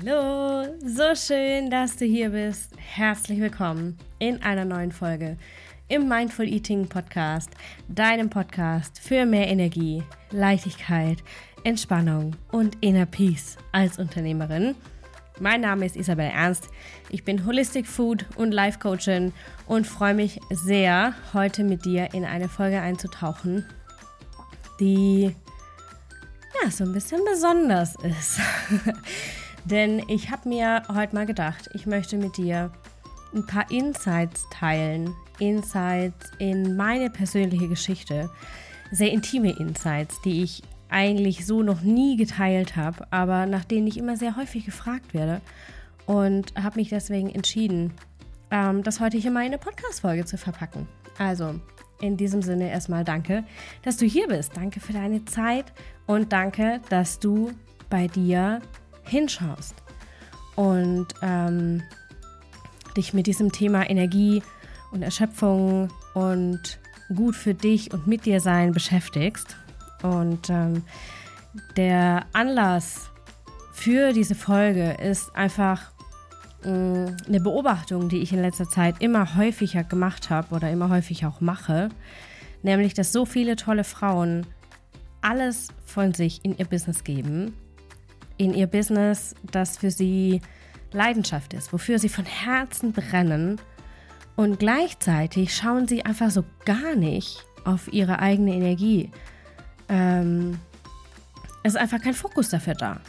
Hallo, so schön, dass du hier bist. Herzlich willkommen in einer neuen Folge im Mindful Eating Podcast, deinem Podcast für mehr Energie, Leichtigkeit, Entspannung und Inner Peace als Unternehmerin. Mein Name ist Isabel Ernst. Ich bin Holistic Food und Life Coachin und freue mich sehr, heute mit dir in eine Folge einzutauchen, die ja so ein bisschen besonders ist. Denn ich habe mir heute mal gedacht, ich möchte mit dir ein paar Insights teilen. Insights in meine persönliche Geschichte. Sehr intime Insights, die ich eigentlich so noch nie geteilt habe, aber nach denen ich immer sehr häufig gefragt werde. Und habe mich deswegen entschieden, ähm, das heute hier mal in eine Podcast-Folge zu verpacken. Also, in diesem Sinne erstmal danke, dass du hier bist. Danke für deine Zeit und danke, dass du bei dir hinschaust und ähm, dich mit diesem Thema Energie und Erschöpfung und gut für dich und mit dir sein beschäftigst. Und ähm, der Anlass für diese Folge ist einfach mh, mm, eine Beobachtung, die ich in letzter Zeit immer häufiger gemacht habe oder immer häufiger auch mache, nämlich dass so viele tolle Frauen alles von sich in ihr Business geben in ihr Business, das für sie Leidenschaft ist, wofür sie von Herzen brennen. Und gleichzeitig schauen sie einfach so gar nicht auf ihre eigene Energie. Ähm, es ist einfach kein Fokus dafür da.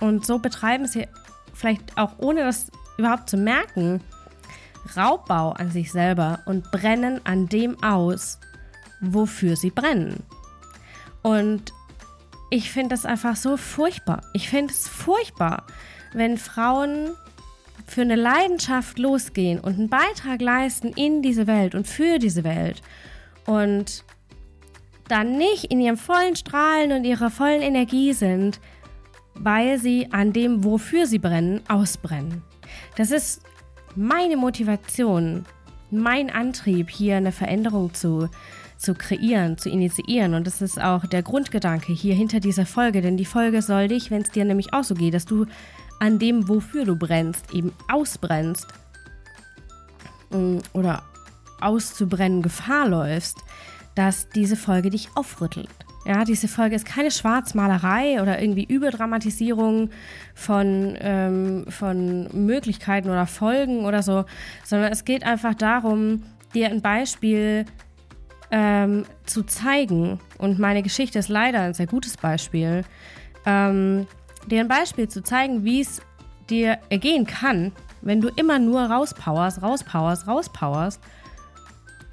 Und so betreiben sie vielleicht auch ohne das überhaupt zu merken, Raubbau an sich selber und brennen an dem aus, wofür sie brennen. Und ich finde das einfach so furchtbar. Ich finde es furchtbar, wenn Frauen für eine Leidenschaft losgehen und einen Beitrag leisten in diese Welt und für diese Welt und dann nicht in ihrem vollen Strahlen und ihrer vollen Energie sind, weil sie an dem, wofür sie brennen, ausbrennen. Das ist meine Motivation, mein Antrieb, hier eine Veränderung zu zu kreieren, zu initiieren. Und das ist auch der Grundgedanke hier hinter dieser Folge. Denn die Folge soll dich, wenn es dir nämlich auch so geht, dass du an dem, wofür du brennst, eben ausbrennst mm, oder auszubrennen Gefahr läufst, dass diese Folge dich aufrüttelt. Ja, diese Folge ist keine Schwarzmalerei oder irgendwie Überdramatisierung von, ähm, von Möglichkeiten oder Folgen oder so, sondern es geht einfach darum, dir ein Beispiel ähm, zu zeigen, und meine Geschichte ist leider ein sehr gutes Beispiel, ähm, dir ein Beispiel zu zeigen, wie es dir ergehen kann, wenn du immer nur rauspowerst, rauspowerst, rauspowerst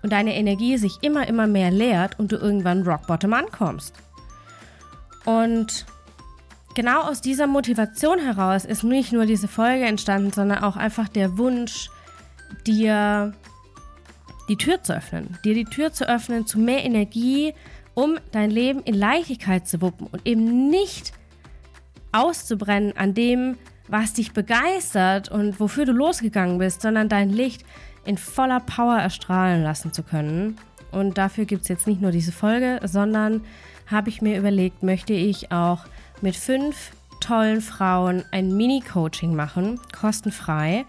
und deine Energie sich immer, immer mehr leert und du irgendwann rock bottom ankommst. Und genau aus dieser Motivation heraus ist nicht nur diese Folge entstanden, sondern auch einfach der Wunsch, dir die Tür zu öffnen, dir die Tür zu öffnen zu mehr Energie, um dein Leben in Leichtigkeit zu wuppen und eben nicht auszubrennen an dem, was dich begeistert und wofür du losgegangen bist, sondern dein Licht in voller Power erstrahlen lassen zu können. Und dafür gibt es jetzt nicht nur diese Folge, sondern habe ich mir überlegt, möchte ich auch mit fünf tollen Frauen ein Mini-Coaching machen, kostenfrei.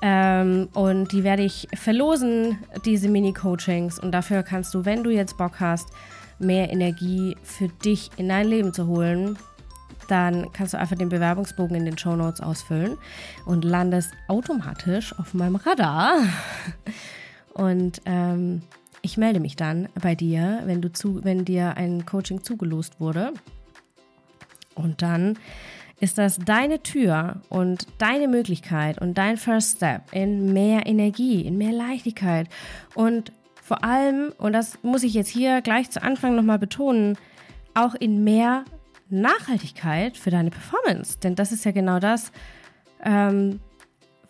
Ähm, und die werde ich verlosen, diese Mini-Coachings. Und dafür kannst du, wenn du jetzt Bock hast, mehr Energie für dich in dein Leben zu holen, dann kannst du einfach den Bewerbungsbogen in den Show Notes ausfüllen und landest automatisch auf meinem Radar. Und ähm, ich melde mich dann bei dir, wenn, du zu, wenn dir ein Coaching zugelost wurde. Und dann ist das deine Tür und deine Möglichkeit und dein First Step in mehr Energie, in mehr Leichtigkeit und vor allem, und das muss ich jetzt hier gleich zu Anfang nochmal betonen, auch in mehr Nachhaltigkeit für deine Performance. Denn das ist ja genau das, ähm,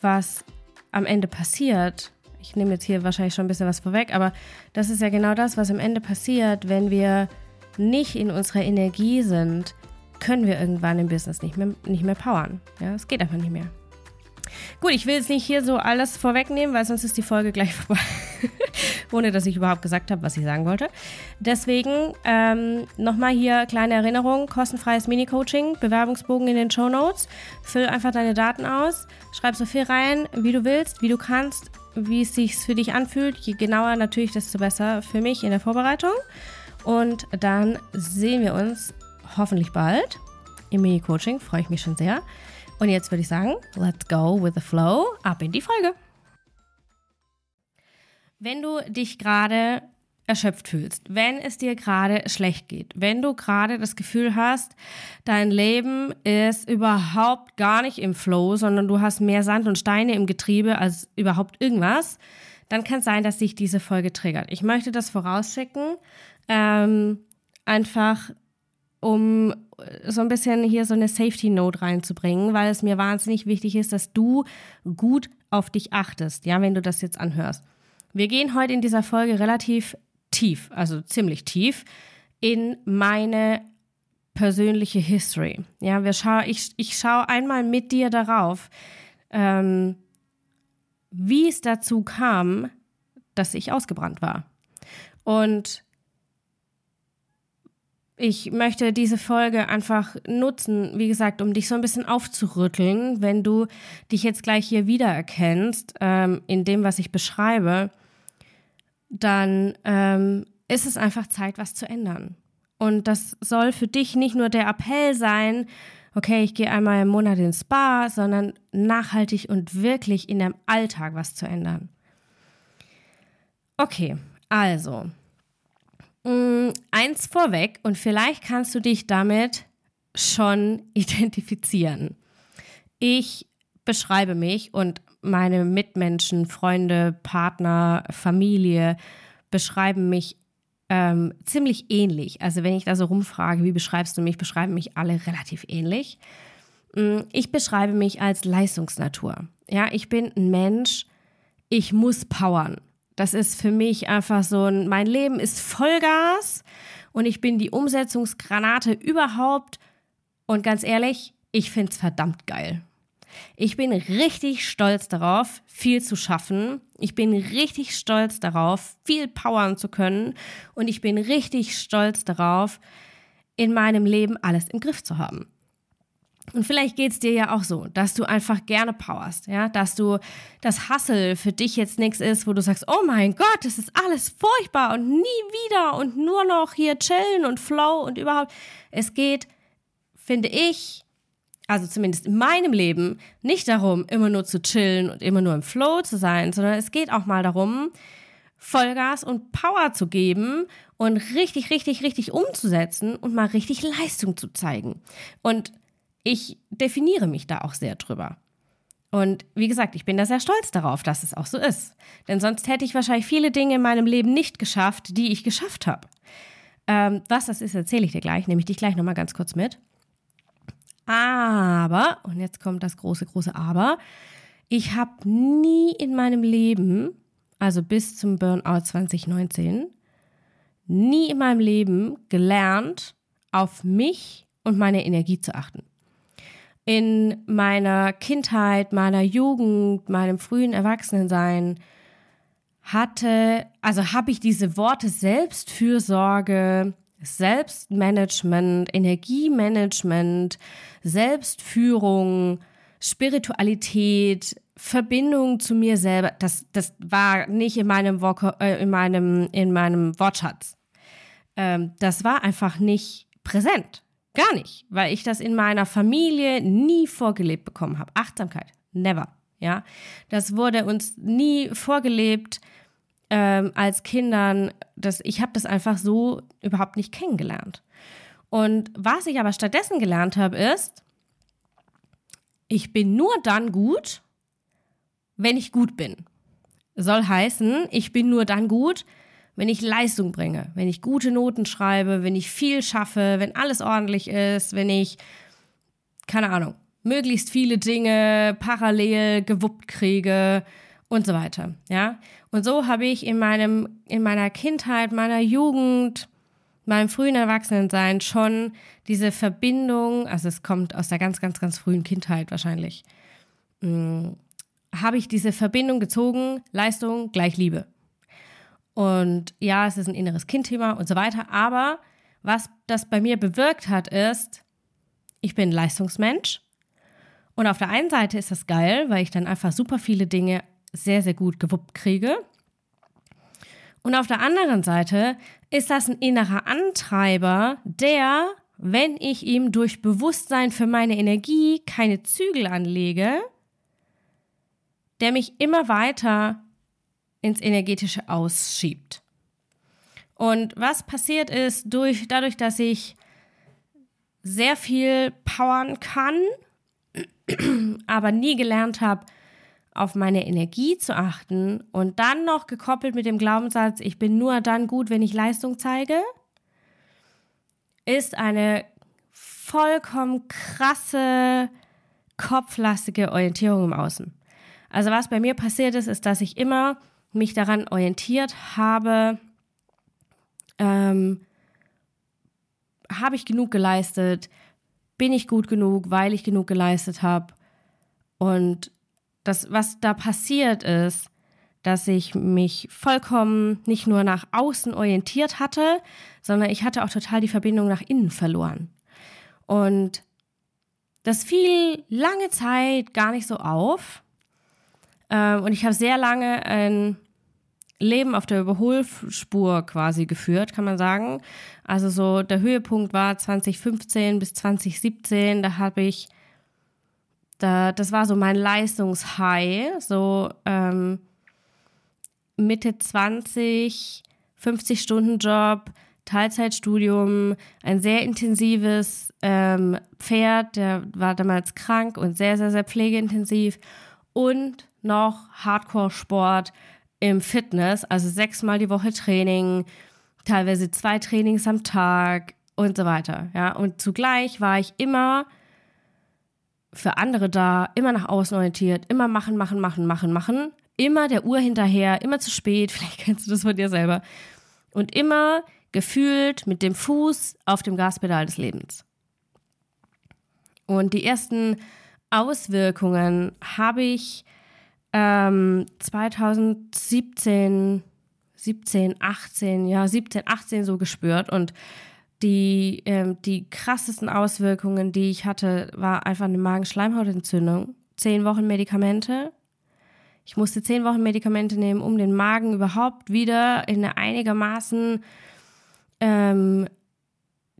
was am Ende passiert. Ich nehme jetzt hier wahrscheinlich schon ein bisschen was vorweg, aber das ist ja genau das, was am Ende passiert, wenn wir nicht in unserer Energie sind, können wir irgendwann im Business nicht mehr, nicht mehr powern. Ja, es geht einfach nicht mehr. Gut, ich will jetzt nicht hier so alles vorwegnehmen, weil sonst ist die Folge gleich vorbei. ohne dass ich überhaupt gesagt habe, was ich sagen wollte. Deswegen ähm, nochmal hier kleine Erinnerung, kostenfreies Mini-Coaching, Bewerbungsbogen in den Show Notes. Füll einfach deine Daten aus, schreib so viel rein, wie du willst, wie du kannst, wie es sich für dich anfühlt. Je genauer natürlich, desto besser für mich in der Vorbereitung. Und dann sehen wir uns hoffentlich bald im Mini-Coaching. Freue ich mich schon sehr. Und jetzt würde ich sagen, let's go with the flow. Ab in die Folge. Wenn du dich gerade erschöpft fühlst, wenn es dir gerade schlecht geht, wenn du gerade das Gefühl hast, dein Leben ist überhaupt gar nicht im Flow, sondern du hast mehr Sand und Steine im Getriebe als überhaupt irgendwas, dann kann es sein, dass sich diese Folge triggert. Ich möchte das vorausschicken, ähm, einfach um so ein bisschen hier so eine Safety Note reinzubringen, weil es mir wahnsinnig wichtig ist, dass du gut auf dich achtest, ja, wenn du das jetzt anhörst. Wir gehen heute in dieser Folge relativ tief, also ziemlich tief, in meine persönliche History. Ja, wir schau, ich, ich schaue einmal mit dir darauf, ähm, wie es dazu kam, dass ich ausgebrannt war. Und ich möchte diese Folge einfach nutzen, wie gesagt, um dich so ein bisschen aufzurütteln, wenn du dich jetzt gleich hier wiedererkennst ähm, in dem, was ich beschreibe, dann ähm, ist es einfach Zeit, was zu ändern. Und das soll für dich nicht nur der Appell sein, okay, ich gehe einmal im Monat ins Spa, sondern nachhaltig und wirklich in deinem Alltag was zu ändern. Okay, also, mm, eins vorweg und vielleicht kannst du dich damit schon identifizieren. Ich beschreibe mich und meine Mitmenschen, Freunde, Partner, Familie beschreiben mich ähm, ziemlich ähnlich. Also wenn ich da so rumfrage, wie beschreibst du mich, beschreiben mich alle relativ ähnlich. Mm, ich beschreibe mich als Leistungsnatur. Ja, ich bin ein Mensch, ich muss powern. Das ist für mich einfach so ein, mein Leben ist Vollgas und ich bin die Umsetzungsgranate überhaupt. Und ganz ehrlich, ich finde es verdammt geil. Ich bin richtig stolz darauf, viel zu schaffen. Ich bin richtig stolz darauf, viel powern zu können. Und ich bin richtig stolz darauf, in meinem Leben alles im Griff zu haben. Und vielleicht geht es dir ja auch so, dass du einfach gerne powerst, ja, dass du das Hassel für dich jetzt nichts ist, wo du sagst, oh mein Gott, das ist alles furchtbar und nie wieder und nur noch hier chillen und flow und überhaupt. Es geht, finde ich, also zumindest in meinem Leben, nicht darum, immer nur zu chillen und immer nur im Flow zu sein, sondern es geht auch mal darum, Vollgas und Power zu geben und richtig, richtig, richtig umzusetzen und mal richtig Leistung zu zeigen. Und ich definiere mich da auch sehr drüber. Und wie gesagt, ich bin da sehr stolz darauf, dass es auch so ist. Denn sonst hätte ich wahrscheinlich viele Dinge in meinem Leben nicht geschafft, die ich geschafft habe. Ähm, was das ist, erzähle ich dir gleich, nehme ich dich gleich nochmal ganz kurz mit. Aber, und jetzt kommt das große, große Aber, ich habe nie in meinem Leben, also bis zum Burnout 2019, nie in meinem Leben gelernt, auf mich und meine Energie zu achten in meiner Kindheit, meiner Jugend, meinem frühen Erwachsenensein hatte, also habe ich diese Worte Selbstfürsorge, Selbstmanagement, Energiemanagement, Selbstführung, Spiritualität, Verbindung zu mir selber, das, das war nicht in meinem, Vok äh, in meinem, in meinem Wortschatz. Ähm, das war einfach nicht präsent. Gar nicht, weil ich das in meiner Familie nie vorgelebt bekommen habe. Achtsamkeit, never. Ja, das wurde uns nie vorgelebt ähm, als Kindern. Das, ich habe das einfach so überhaupt nicht kennengelernt. Und was ich aber stattdessen gelernt habe, ist, ich bin nur dann gut, wenn ich gut bin. Soll heißen, ich bin nur dann gut, wenn ich Leistung bringe, wenn ich gute Noten schreibe, wenn ich viel schaffe, wenn alles ordentlich ist, wenn ich, keine Ahnung, möglichst viele Dinge parallel gewuppt kriege und so weiter, ja. Und so habe ich in meinem, in meiner Kindheit, meiner Jugend, meinem frühen Erwachsenensein schon diese Verbindung, also es kommt aus der ganz, ganz, ganz frühen Kindheit wahrscheinlich, mh, hm, habe ich diese Verbindung gezogen, Leistung gleich Liebe. Und ja, es ist ein inneres Kindthema und so weiter. Aber was das bei mir bewirkt hat, ist, ich bin Leistungsmensch. Und auf der einen Seite ist das geil, weil ich dann einfach super viele Dinge sehr, sehr gut gewuppt kriege. Und auf der anderen Seite ist das ein innerer Antreiber, der, wenn ich ihm durch Bewusstsein für meine Energie keine Zügel anlege, der mich immer weiter ins energetische ausschiebt. Und was passiert ist, durch, dadurch, dass ich sehr viel powern kann, aber nie gelernt habe, auf meine Energie zu achten und dann noch gekoppelt mit dem Glaubenssatz, ich bin nur dann gut, wenn ich Leistung zeige, ist eine vollkommen krasse, kopflastige Orientierung im Außen. Also was bei mir passiert ist, ist, dass ich immer mich daran orientiert habe, ähm, habe ich genug geleistet, bin ich gut genug, weil ich genug geleistet habe. Und das, was da passiert ist, dass ich mich vollkommen nicht nur nach außen orientiert hatte, sondern ich hatte auch total die Verbindung nach innen verloren. Und das fiel lange Zeit gar nicht so auf. Ähm, und ich habe sehr lange ein Leben auf der Überholspur quasi geführt, kann man sagen. Also so der Höhepunkt war 2015 bis 2017, da habe ich, da, das war so mein Leistungshigh, so ähm, Mitte 20, 50 Stunden Job, Teilzeitstudium, ein sehr intensives ähm, Pferd, der war damals krank und sehr, sehr, sehr pflegeintensiv. Und noch Hardcore-Sport im Fitness, also sechsmal die Woche Training, teilweise zwei Trainings am Tag und so weiter. Ja, und zugleich war ich immer für andere da, immer nach außen orientiert, immer machen, machen, machen, machen, machen, immer der Uhr hinterher, immer zu spät, vielleicht kennst du das von dir selber. Und immer gefühlt mit dem Fuß auf dem Gaspedal des Lebens. Und die ersten Auswirkungen habe ich ähm, 2017, 17, 18, ja, 17, 18 so gespürt und die, ähm, die krassesten Auswirkungen, die ich hatte, war einfach eine Magenschleimhautentzündung. Zehn Wochen Medikamente. Ich musste zehn Wochen Medikamente nehmen, um den Magen überhaupt wieder in eine einigermaßen ähm,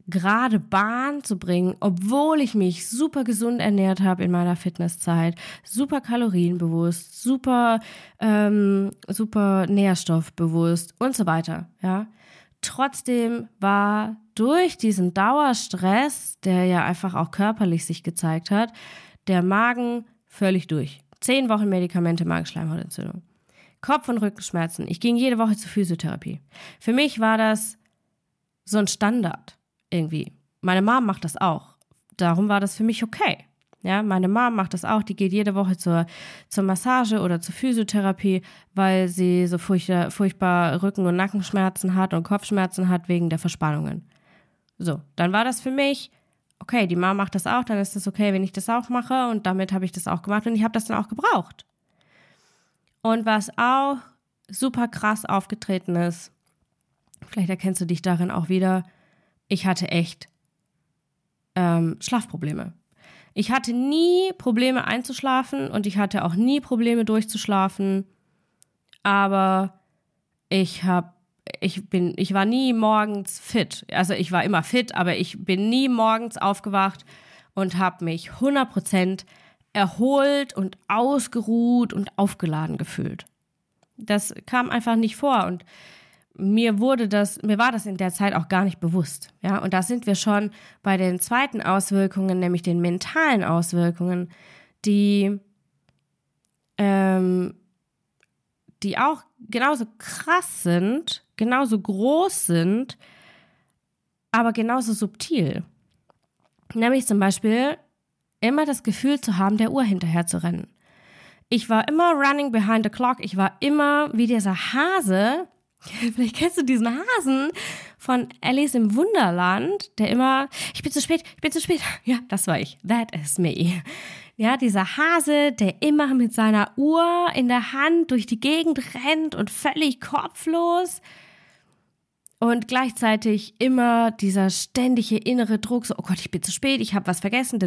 gerade Bahn zu bringen, obwohl ich mich super gesund ernährt habe in meiner Fitnesszeit, super kalorienbewusst, super, ähm, super nährstoffbewusst und so weiter, ja. Trotzdem war durch diesen Dauerstress, der ja einfach auch körperlich sich gezeigt hat, der Magen völlig durch. Zehn Wochen Medikamente, Magenschleimhautentzündung. Kopf- und Rückenschmerzen. Ich ging jede Woche zur Physiotherapie. Für mich war das so ein Standard irgendwie. Meine Mom macht das auch. Darum war das für mich okay. Ja, meine Mom macht das auch. Die geht jede Woche zur, zur Massage oder zur Physiotherapie, weil sie so furchtbar, furchtbar Rücken- und Nackenschmerzen hat und Kopfschmerzen hat wegen der Verspannungen. So, dann war das für mich, okay, die Mom macht das auch, dann ist das okay, wenn ich das auch mache und damit habe ich das auch gemacht und ich habe das dann auch gebraucht. Und was auch super krass aufgetreten ist, vielleicht erkennst du dich darin auch wieder, ich hatte echt ähm, Schlafprobleme. Ich hatte nie Probleme einzuschlafen und ich hatte auch nie Probleme durchzuschlafen. Aber ich habe, ich bin, ich war nie morgens fit. Also ich war immer fit, aber ich bin nie morgens aufgewacht und habe mich 100% erholt und ausgeruht und aufgeladen gefühlt. Das kam einfach nicht vor und mir wurde das, mir war das in der Zeit auch gar nicht bewusst. Ja, und da sind wir schon bei den zweiten Auswirkungen, nämlich den mentalen Auswirkungen, die, ähm, die auch genauso krass sind, genauso groß sind, aber genauso subtil. Nämlich zum Beispiel immer das Gefühl zu haben, der Uhr hinterher zu rennen. Ich war immer running behind the clock. Ich war immer wie dieser Hase, Vielleicht kennst du diesen Hasen von Alice im Wunderland, der immer, ich bin zu spät, ich bin zu spät. Ja, das war ich. That is me. Ja, dieser Hase, der immer mit seiner Uhr in der Hand durch die Gegend rennt und völlig kopflos und gleichzeitig immer dieser ständige innere Druck, so, oh Gott, ich bin zu spät, ich habe was vergessen,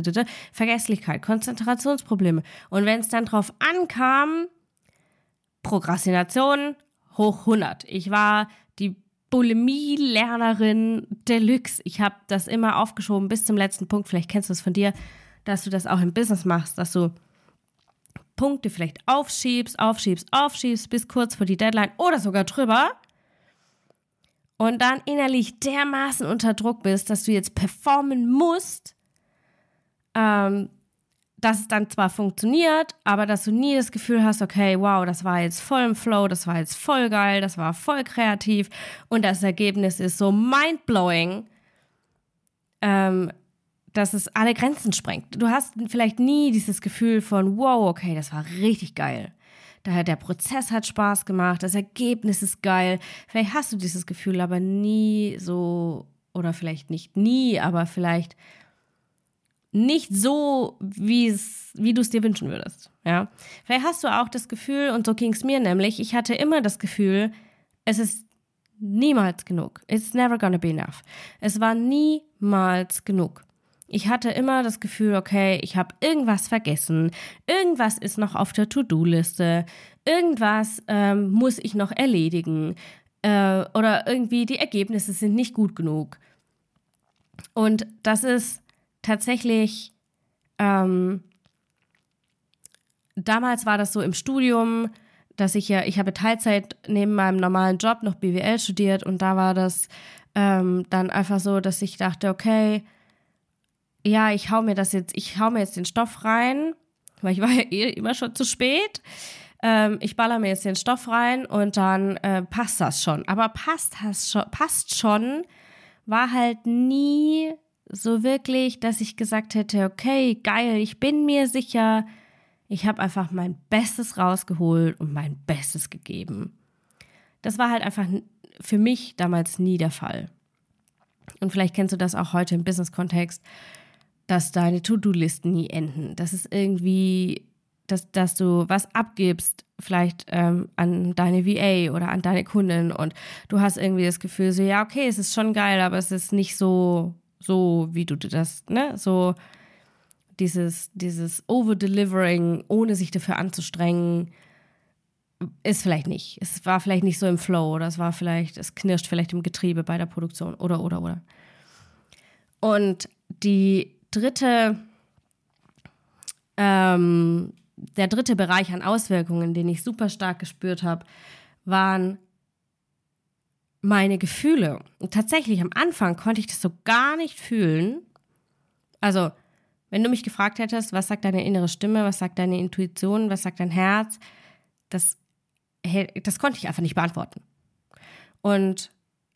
Vergesslichkeit, Konzentrationsprobleme. Und wenn es dann drauf ankam, Prokrastination hoch 100. Ich war die Bulimie-Lernerin Deluxe. Ich habe das immer aufgeschoben bis zum letzten Punkt. Vielleicht kennst du es von dir, dass du das auch im Business machst, dass du Punkte vielleicht aufschiebst, aufschiebst, aufschiebst bis kurz vor die Deadline oder sogar drüber und dann innerlich dermaßen unter Druck bist, dass du jetzt performen musst, ähm, dass es dann zwar funktioniert, aber dass du nie das Gefühl hast, okay, wow, das war jetzt voll im Flow, das war jetzt voll geil, das war voll kreativ und das Ergebnis ist so mindblowing, ähm, dass es alle Grenzen sprengt. Du hast vielleicht nie dieses Gefühl von, wow, okay, das war richtig geil. Daher der Prozess hat Spaß gemacht, das Ergebnis ist geil. Vielleicht hast du dieses Gefühl aber nie so, oder vielleicht nicht nie, aber vielleicht nicht so, wie du es dir wünschen würdest. Ja, vielleicht hast du auch das Gefühl, und so ging es mir nämlich, ich hatte immer das Gefühl, es ist niemals genug. It's never gonna be enough. Es war niemals genug. Ich hatte immer das Gefühl, okay, ich habe irgendwas vergessen, irgendwas ist noch auf der To-Do-Liste, irgendwas ähm, muss ich noch erledigen äh, oder irgendwie die Ergebnisse sind nicht gut genug. Und das ist tatsächlich, ähm, damals war das so im Studium, dass ich ja, ich habe Teilzeit neben meinem normalen Job noch BWL studiert und da war das ähm, dann einfach so, dass ich dachte, okay, ja, ich hau mir das jetzt, ich hau mir jetzt den Stoff rein, weil ich war ja eh immer schon zu spät. Ähm, ich baller mir jetzt den Stoff rein und dann äh, passt das schon. Aber passt das schon, passt schon, war halt nie so wirklich, dass ich gesagt hätte, okay, geil, ich bin mir sicher, ich habe einfach mein Bestes rausgeholt und mein Bestes gegeben. Das war halt einfach für mich damals nie der Fall. Und vielleicht kennst du das auch heute im Business-Kontext dass deine To-Do-Listen nie enden. Das ist irgendwie, dass, dass du was abgibst, vielleicht ähm, an deine VA oder an deine Kundin und du hast irgendwie das Gefühl, so, ja, okay, es ist schon geil, aber es ist nicht so, so, wie du das, ne, so dieses, dieses Over-Delivering, ohne sich dafür anzustrengen, ist vielleicht nicht. Es war vielleicht nicht so im Flow oder es war vielleicht, es knirscht vielleicht im Getriebe bei der Produktion oder, oder, oder. Und die dritte, ähm, der dritte Bereich an Auswirkungen, den ich super stark gespürt habe, waren meine Gefühle. Und tatsächlich am Anfang konnte ich das so gar nicht fühlen. Also, wenn du mich gefragt hättest, was sagt deine innere Stimme, was sagt deine Intuition, was sagt dein Herz, das, das konnte ich einfach nicht beantworten. Und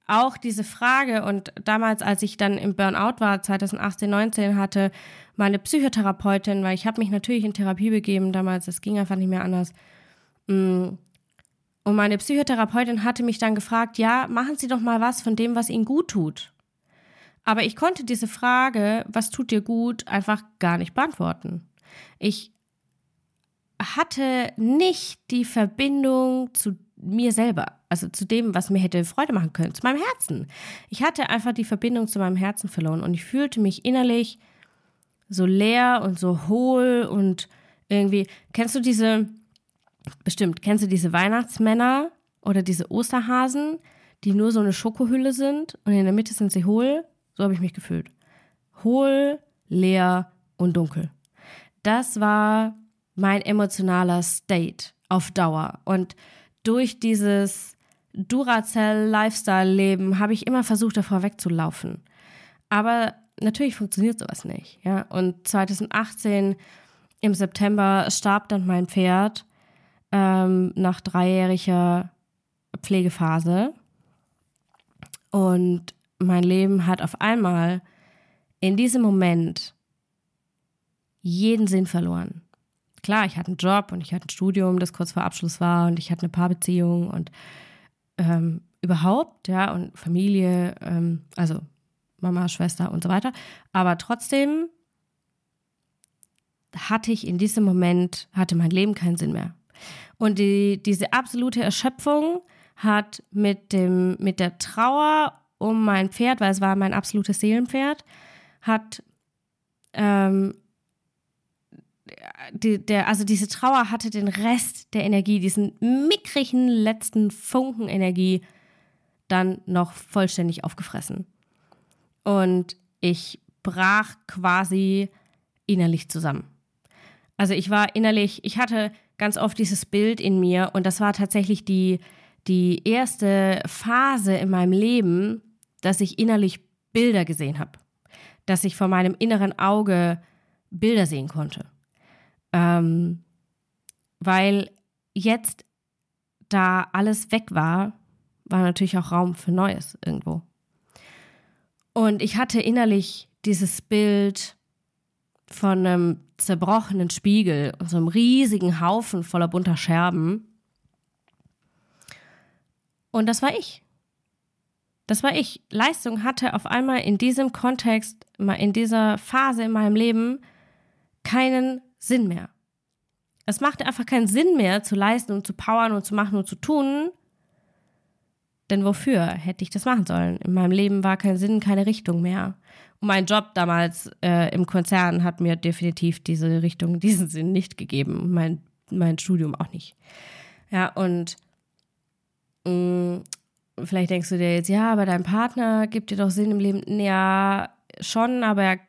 auch diese Frage und damals, als ich dann im Burnout war, 2018, 19, hatte meine Psychotherapeutin, weil ich habe mich natürlich in Therapie begeben damals, es ging einfach nicht mehr anders. Und meine Psychotherapeutin hatte mich dann gefragt, ja, machen Sie doch mal was von dem, was Ihnen gut tut. Aber ich konnte diese Frage, was tut dir gut, einfach gar nicht beantworten. Ich hatte nicht die Verbindung zu mir selber, also zu dem, was mir hätte Freude machen können, zu meinem Herzen. Ich hatte einfach die Verbindung zu meinem Herzen verloren und ich fühlte mich innerlich so leer und so hohl und irgendwie, kennst du diese, bestimmt, kennst du diese Weihnachtsmänner oder diese Osterhasen, die nur so eine Schokohülle sind und in der Mitte sind sie hohl? So habe ich mich gefühlt. Hohl, leer und dunkel. Das war mein emotionaler State auf Dauer und durch dieses Duracell-Lifestyle-Leben habe ich immer versucht, davor wegzulaufen. Aber natürlich funktioniert sowas nicht. Ja? Und 2018 im September starb dann mein Pferd ähm, nach dreijähriger Pflegephase. Und mein Leben hat auf einmal in diesem Moment jeden Sinn verloren klar, ich hatte einen Job und ich hatte ein Studium, das kurz vor Abschluss war und ich hatte eine Paarbeziehung und ähm, überhaupt, ja, und Familie, ähm, also Mama, Schwester und so weiter. Aber trotzdem hatte ich in diesem Moment, hatte mein Leben keinen Sinn mehr. Und die, diese absolute Erschöpfung hat mit dem, mit der Trauer um mein Pferd, weil es war mein absolutes Seelenpferd, hat ähm, die, der, also diese Trauer hatte den Rest der Energie, diesen mickrigen letzten Funken Energie dann noch vollständig aufgefressen. Und ich brach quasi innerlich zusammen. Also ich war innerlich, ich hatte ganz oft dieses Bild in mir und das war tatsächlich die, die erste Phase in meinem Leben, dass ich innerlich Bilder gesehen habe. Dass ich vor meinem inneren Auge Bilder sehen konnte. Ähm, weil jetzt, da alles weg war, war natürlich auch Raum für Neues irgendwo. Und ich hatte innerlich dieses Bild von einem zerbrochenen Spiegel, so einem riesigen Haufen voller bunter Scherben. Und das war ich. Das war ich. Leistung hatte auf einmal in diesem Kontext, in dieser Phase in meinem Leben keinen Sinn mehr. Es machte einfach keinen Sinn mehr zu leisten und zu powern und zu machen und zu tun. Denn wofür hätte ich das machen sollen? In meinem Leben war kein Sinn, keine Richtung mehr. Und mein Job damals äh, im Konzern hat mir definitiv diese Richtung, diesen Sinn nicht gegeben. Mein, mein Studium auch nicht. Ja, und mh, mm, vielleicht denkst du dir jetzt, ja, aber dein Partner gibt dir doch Sinn im Leben. Ja, schon, aber er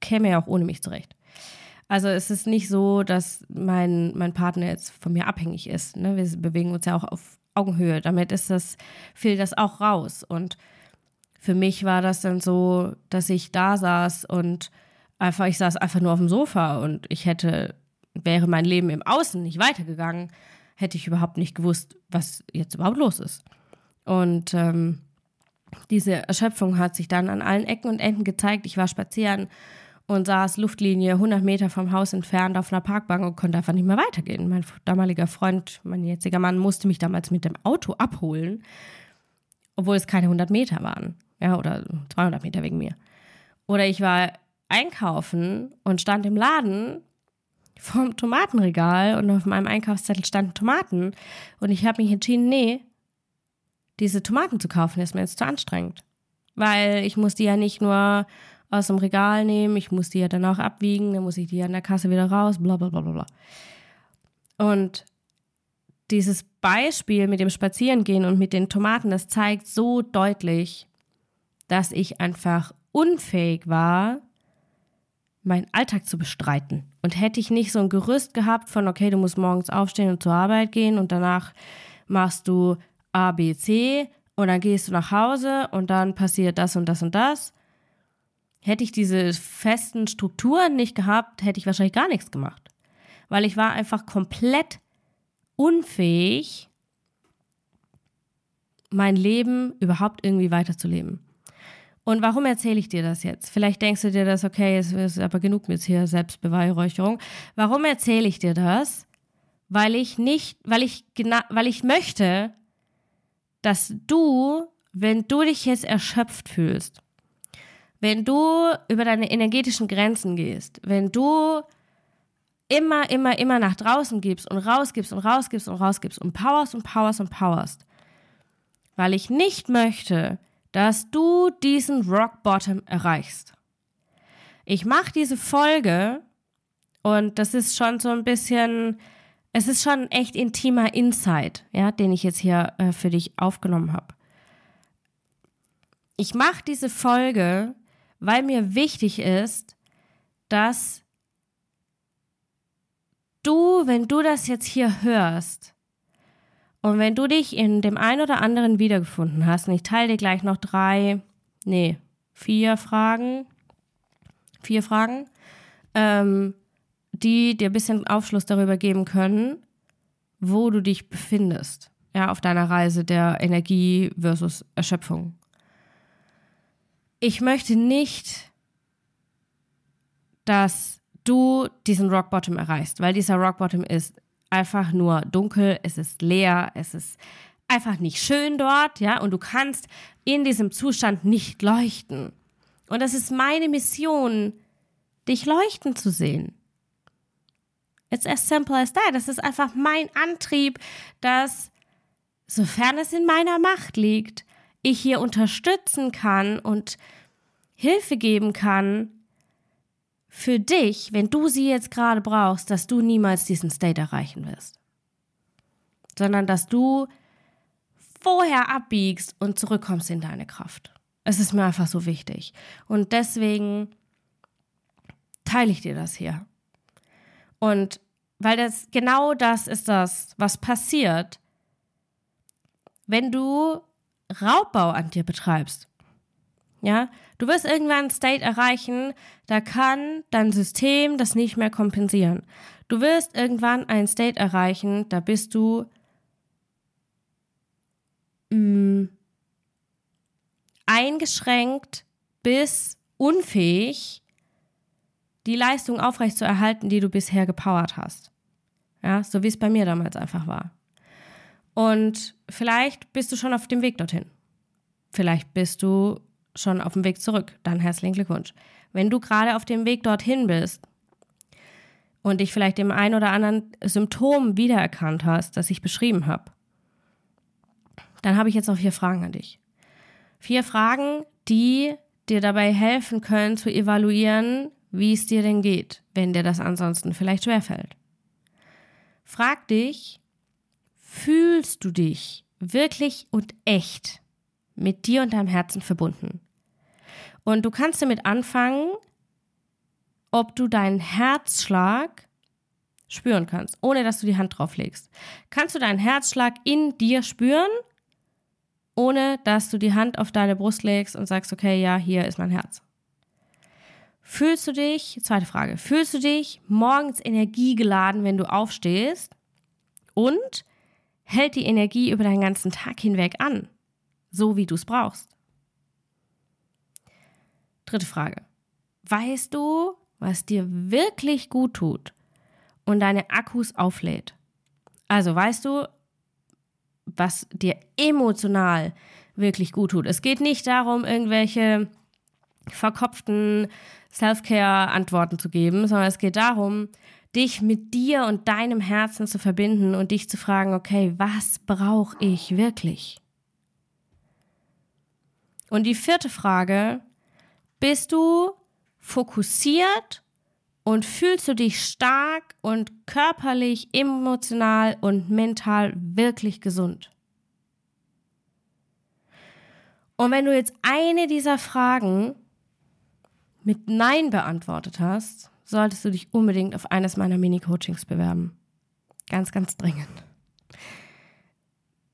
käme ja auch ohne mich zurecht. Also es ist nicht so, dass mein, mein Partner jetzt von mir abhängig ist. Ne? Wir bewegen uns ja auch auf Augenhöhe. Damit ist das, fehlt das auch raus. Und für mich war das dann so, dass ich da saß und einfach, ich saß einfach nur auf dem Sofa und ich hätte, wäre mein Leben im Außen nicht weitergegangen, hätte ich überhaupt nicht gewusst, was jetzt überhaupt los ist. Und ähm, diese Erschöpfung hat sich dann an allen Ecken und Enden gezeigt. Ich war spazieren und saß Luftlinie 100 Meter vom Haus entfernt auf einer Parkbank und konnte einfach nicht mehr weitergehen. Mein damaliger Freund, mein jetziger Mann, musste mich damals mit dem Auto abholen, obwohl es keine 100 Meter waren. Ja, oder 200 Meter wegen mir. Oder ich war einkaufen und stand im Laden vorm Tomatenregal und auf meinem Einkaufszettel standen Tomaten und ich habe mich entschieden, nee, diese Tomaten zu kaufen ist mir jetzt zu anstrengend. Weil ich muss die ja nicht nur aus dem Regal nehmen, ich muss die ja dann auch abwiegen, dann muss ich die an der Kasse wieder raus, bla bla bla bla bla. Und dieses Beispiel mit dem Spazierengehen und mit den Tomaten, das zeigt so deutlich, dass ich einfach unfähig war, meinen Alltag zu bestreiten. Und hätte ich nicht so ein Gerüst gehabt von, okay, du musst morgens aufstehen und zur Arbeit gehen und danach machst du A, B, C und dann gehst du nach Hause und dann passiert das und das und das, Hätte ich diese festen Strukturen nicht gehabt, hätte ich wahrscheinlich gar nichts gemacht. Weil ich war einfach komplett unfähig, mein Leben überhaupt irgendwie weiterzuleben. Und warum erzähle ich dir das jetzt? Vielleicht denkst du dir das, okay, es ist aber genug mit hier Selbstbeweihräucherung. Warum erzähle ich dir das? Weil ich nicht, weil ich weil ich möchte, dass du, wenn du dich jetzt erschöpft fühlst, wenn du über deine energetischen Grenzen gehst, wenn du immer, immer, immer nach draußen gibst und rausgibst und rausgibst und rausgibst und powerst und powerst und powerst, weil ich nicht möchte, dass du diesen Rock Bottom erreichst. Ich mache diese Folge und das ist schon so ein bisschen, es ist schon ein echt intimer Insight, ja, den ich jetzt hier äh, für dich aufgenommen habe. Ich mache diese Folge, weil mir wichtig ist, dass du, wenn du das jetzt hier hörst und wenn du dich in dem einen oder anderen wiedergefunden hast, und ich teile dir gleich noch drei, nee, vier Fragen, vier Fragen, ähm, die dir ein bisschen Aufschluss darüber geben können, wo du dich befindest, ja, auf deiner Reise der Energie versus Erschöpfung ich möchte nicht, dass du diesen Rock Bottom erreichst, weil dieser Rock Bottom ist einfach nur dunkel, es ist leer, es ist einfach nicht schön dort, ja, und du kannst in diesem Zustand nicht leuchten. Und das ist meine Mission, dich leuchten zu sehen. It's as simple as that. Das ist einfach mein Antrieb, dass, sofern es in meiner Macht liegt, ich hier unterstützen kann und Hilfe geben kann für dich, wenn du sie jetzt gerade brauchst, dass du niemals diesen State erreichen wirst. Sondern dass du vorher abbiegst und zurückkommst in deine Kraft. Es ist mir einfach so wichtig. Und deswegen teile ich dir das hier. Und weil das genau das ist das, was passiert, wenn du Raubbau an dir betreibst. Ja, du wirst irgendwann ein State erreichen, da kann dein System das nicht mehr kompensieren. Du wirst irgendwann ein State erreichen, da bist du mh, mm, eingeschränkt bis unfähig, die Leistung aufrechtzuerhalten, die du bisher gepowert hast. Ja, so wie es bei mir damals einfach war. Und vielleicht bist du schon auf dem Weg dorthin. Vielleicht bist du schon auf dem Weg zurück. Dann herzlichen Glückwunsch. Wenn du gerade auf dem Weg dorthin bist und dich vielleicht dem ein oder anderen Symptom wiedererkannt hast, das ich beschrieben habe, dann habe ich jetzt noch vier Fragen an dich. Vier Fragen, die dir dabei helfen können zu evaluieren, wie es dir denn geht, wenn dir das ansonsten vielleicht schwerfällt. Frag dich, fühlst du dich wirklich und echt mit dir und deinem Herzen verbunden? Und du kannst damit anfangen, ob du deinen Herzschlag spüren kannst, ohne dass du die Hand drauf legst. Kannst du deinen Herzschlag in dir spüren ohne dass du die Hand auf deine Brust legst und sagst, okay, ja, hier ist mein Herz. Fühlst du dich, zweite Frage, fühlst du dich morgens energiegeladen, wenn du aufstehst? Und hält die Energie über deinen ganzen Tag hinweg an, so wie du es brauchst? Dritte Frage. Weißt du, was dir wirklich gut tut und deine Akkus auflädt? Also weißt du, was dir emotional wirklich gut tut. Es geht nicht darum, irgendwelche verkopften Self-Care-Antworten zu geben, sondern es geht darum, dich mit dir und deinem Herzen zu verbinden und dich zu fragen, okay, was brauche ich wirklich? Und die vierte Frage, bist du fokussiert und fühlst du dich stark und körperlich, emotional und mental wirklich gesund? Und wenn du jetzt eine dieser Fragen mit Nein beantwortet hast, solltest du dich unbedingt auf eines meiner Mini-Coachings bewerben. Ganz, ganz dringend.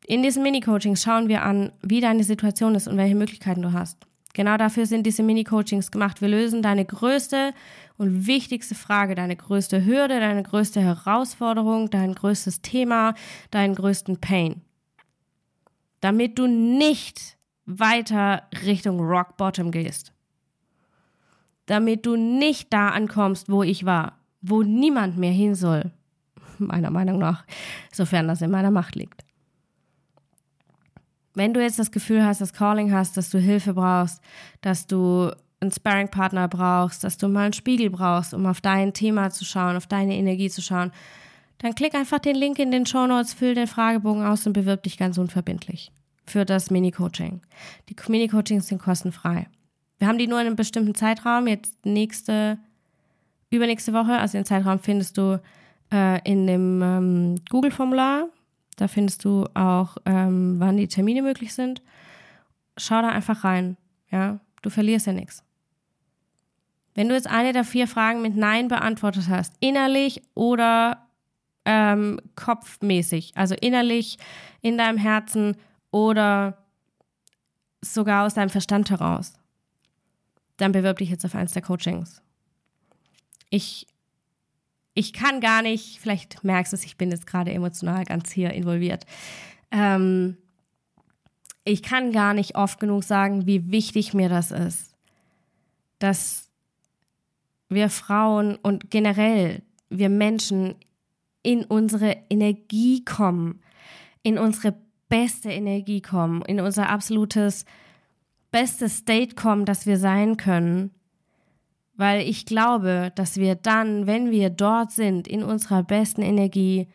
In diesen Mini-Coachings schauen wir an, wie deine Situation ist und welche Möglichkeiten du hast. Genau dafür sind diese Mini-Coachings gemacht. Wir lösen deine größte und wichtigste Frage, deine größte Hürde, deine größte Herausforderung, dein größtes Thema, deinen größten Pain. Damit du nicht weiter Richtung Rock Bottom gehst. Damit du nicht da ankommst, wo ich war, wo niemand mehr hin soll. Meiner Meinung nach, sofern das in meiner Macht liegt. Wenn du jetzt das Gefühl hast, das Calling hast, dass du Hilfe brauchst, dass du einen Sparring-Partner brauchst, dass du mal einen Spiegel brauchst, um auf dein Thema zu schauen, auf deine Energie zu schauen, dann klick einfach den Link in den Show Notes, füll den Fragebogen aus und bewirb dich ganz unverbindlich für das Mini-Coaching. Die Mini-Coachings sind kostenfrei. Wir haben die nur in einem bestimmten Zeitraum, jetzt nächste, übernächste Woche, also den Zeitraum findest du äh, in dem ähm, Google-Formular da findest du auch, ähm, wann die Termine möglich sind. Schau da einfach rein. Ja, du verlierst ja nichts. Wenn du jetzt eine der vier Fragen mit Nein beantwortet hast, innerlich oder ähm, kopfmäßig, also innerlich in deinem Herzen oder sogar aus deinem Verstand heraus, dann bewirb dich jetzt auf eins der Coachings. Ich ich kann gar nicht, vielleicht merkst du es, ich bin jetzt gerade emotional ganz hier involviert. Ähm, ich kann gar nicht oft genug sagen, wie wichtig mir das ist, dass wir Frauen und generell wir Menschen in unsere Energie kommen, in unsere beste Energie kommen, in unser absolutes bestes State kommen, das wir sein können, weil ich glaube, dass wir dann, wenn wir dort sind, in unserer besten Energie,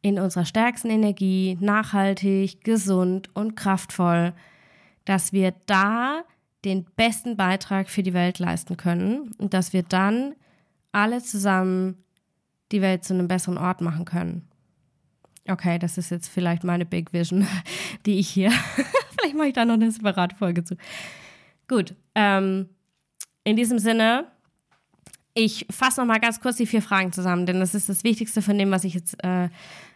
in unserer stärksten Energie, nachhaltig, gesund und kraftvoll, dass wir da den besten Beitrag für die Welt leisten können und dass wir dann alle zusammen die Welt zu einem besseren Ort machen können. Okay, das ist jetzt vielleicht meine Big Vision, die ich hier. Vielleicht mache ich da noch eine separate Folge zu. Gut, ähm, in diesem Sinne, ich fasse noch mal ganz kurz die vier Fragen zusammen, denn das ist das Wichtigste von dem, was ich jetzt äh,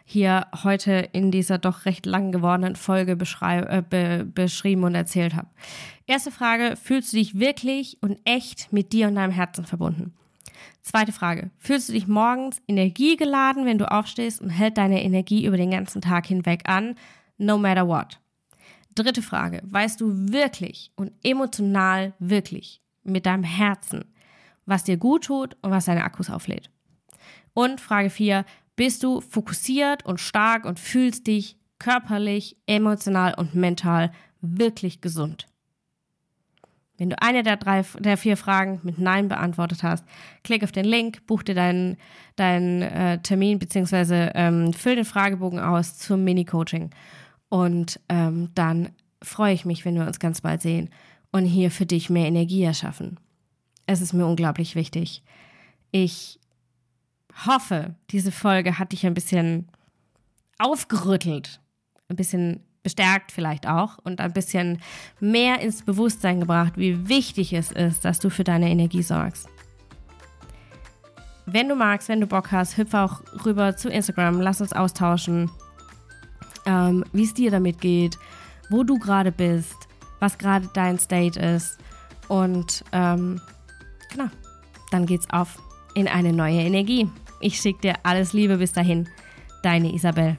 hier heute in dieser doch recht lang gewordenen Folge äh, be beschrieben und erzählt habe. Erste Frage, fühlst du dich wirklich und echt mit dir und deinem Herzen verbunden? Zweite Frage, fühlst du dich morgens energiegeladen, wenn du aufstehst und hält deine Energie über den ganzen Tag hinweg an, no matter what? Dritte Frage, weißt du wirklich und emotional wirklich mit deinem Herzen, was dir gut tut und was deine Akkus auflädt? Und Frage 4, bist du fokussiert und stark und fühlst dich körperlich, emotional und mental wirklich gesund? Wenn du eine der drei, der vier Fragen mit Nein beantwortet hast, klick auf den Link, buch dir deinen, deinen äh, Termin beziehungsweise ähm, füll den Fragebogen aus zum Mini-Coaching. Und ähm, dann freue ich mich, wenn wir uns ganz bald sehen und hier für dich mehr Energie erschaffen. Es ist mir unglaublich wichtig. Ich hoffe, diese Folge hat dich ein bisschen aufgerüttelt, ein bisschen bestärkt vielleicht auch und ein bisschen mehr ins Bewusstsein gebracht, wie wichtig es ist, dass du für deine Energie sorgst. Wenn du magst, wenn du Bock hast, hüpf auch rüber zu Instagram, lass uns austauschen, ähm, wie es dir damit geht, wo du gerade bist, was gerade dein State ist und ähm, genau, dann geht's auf in eine neue Energie. Ich schicke dir alles Liebe bis dahin. Deine Isabel.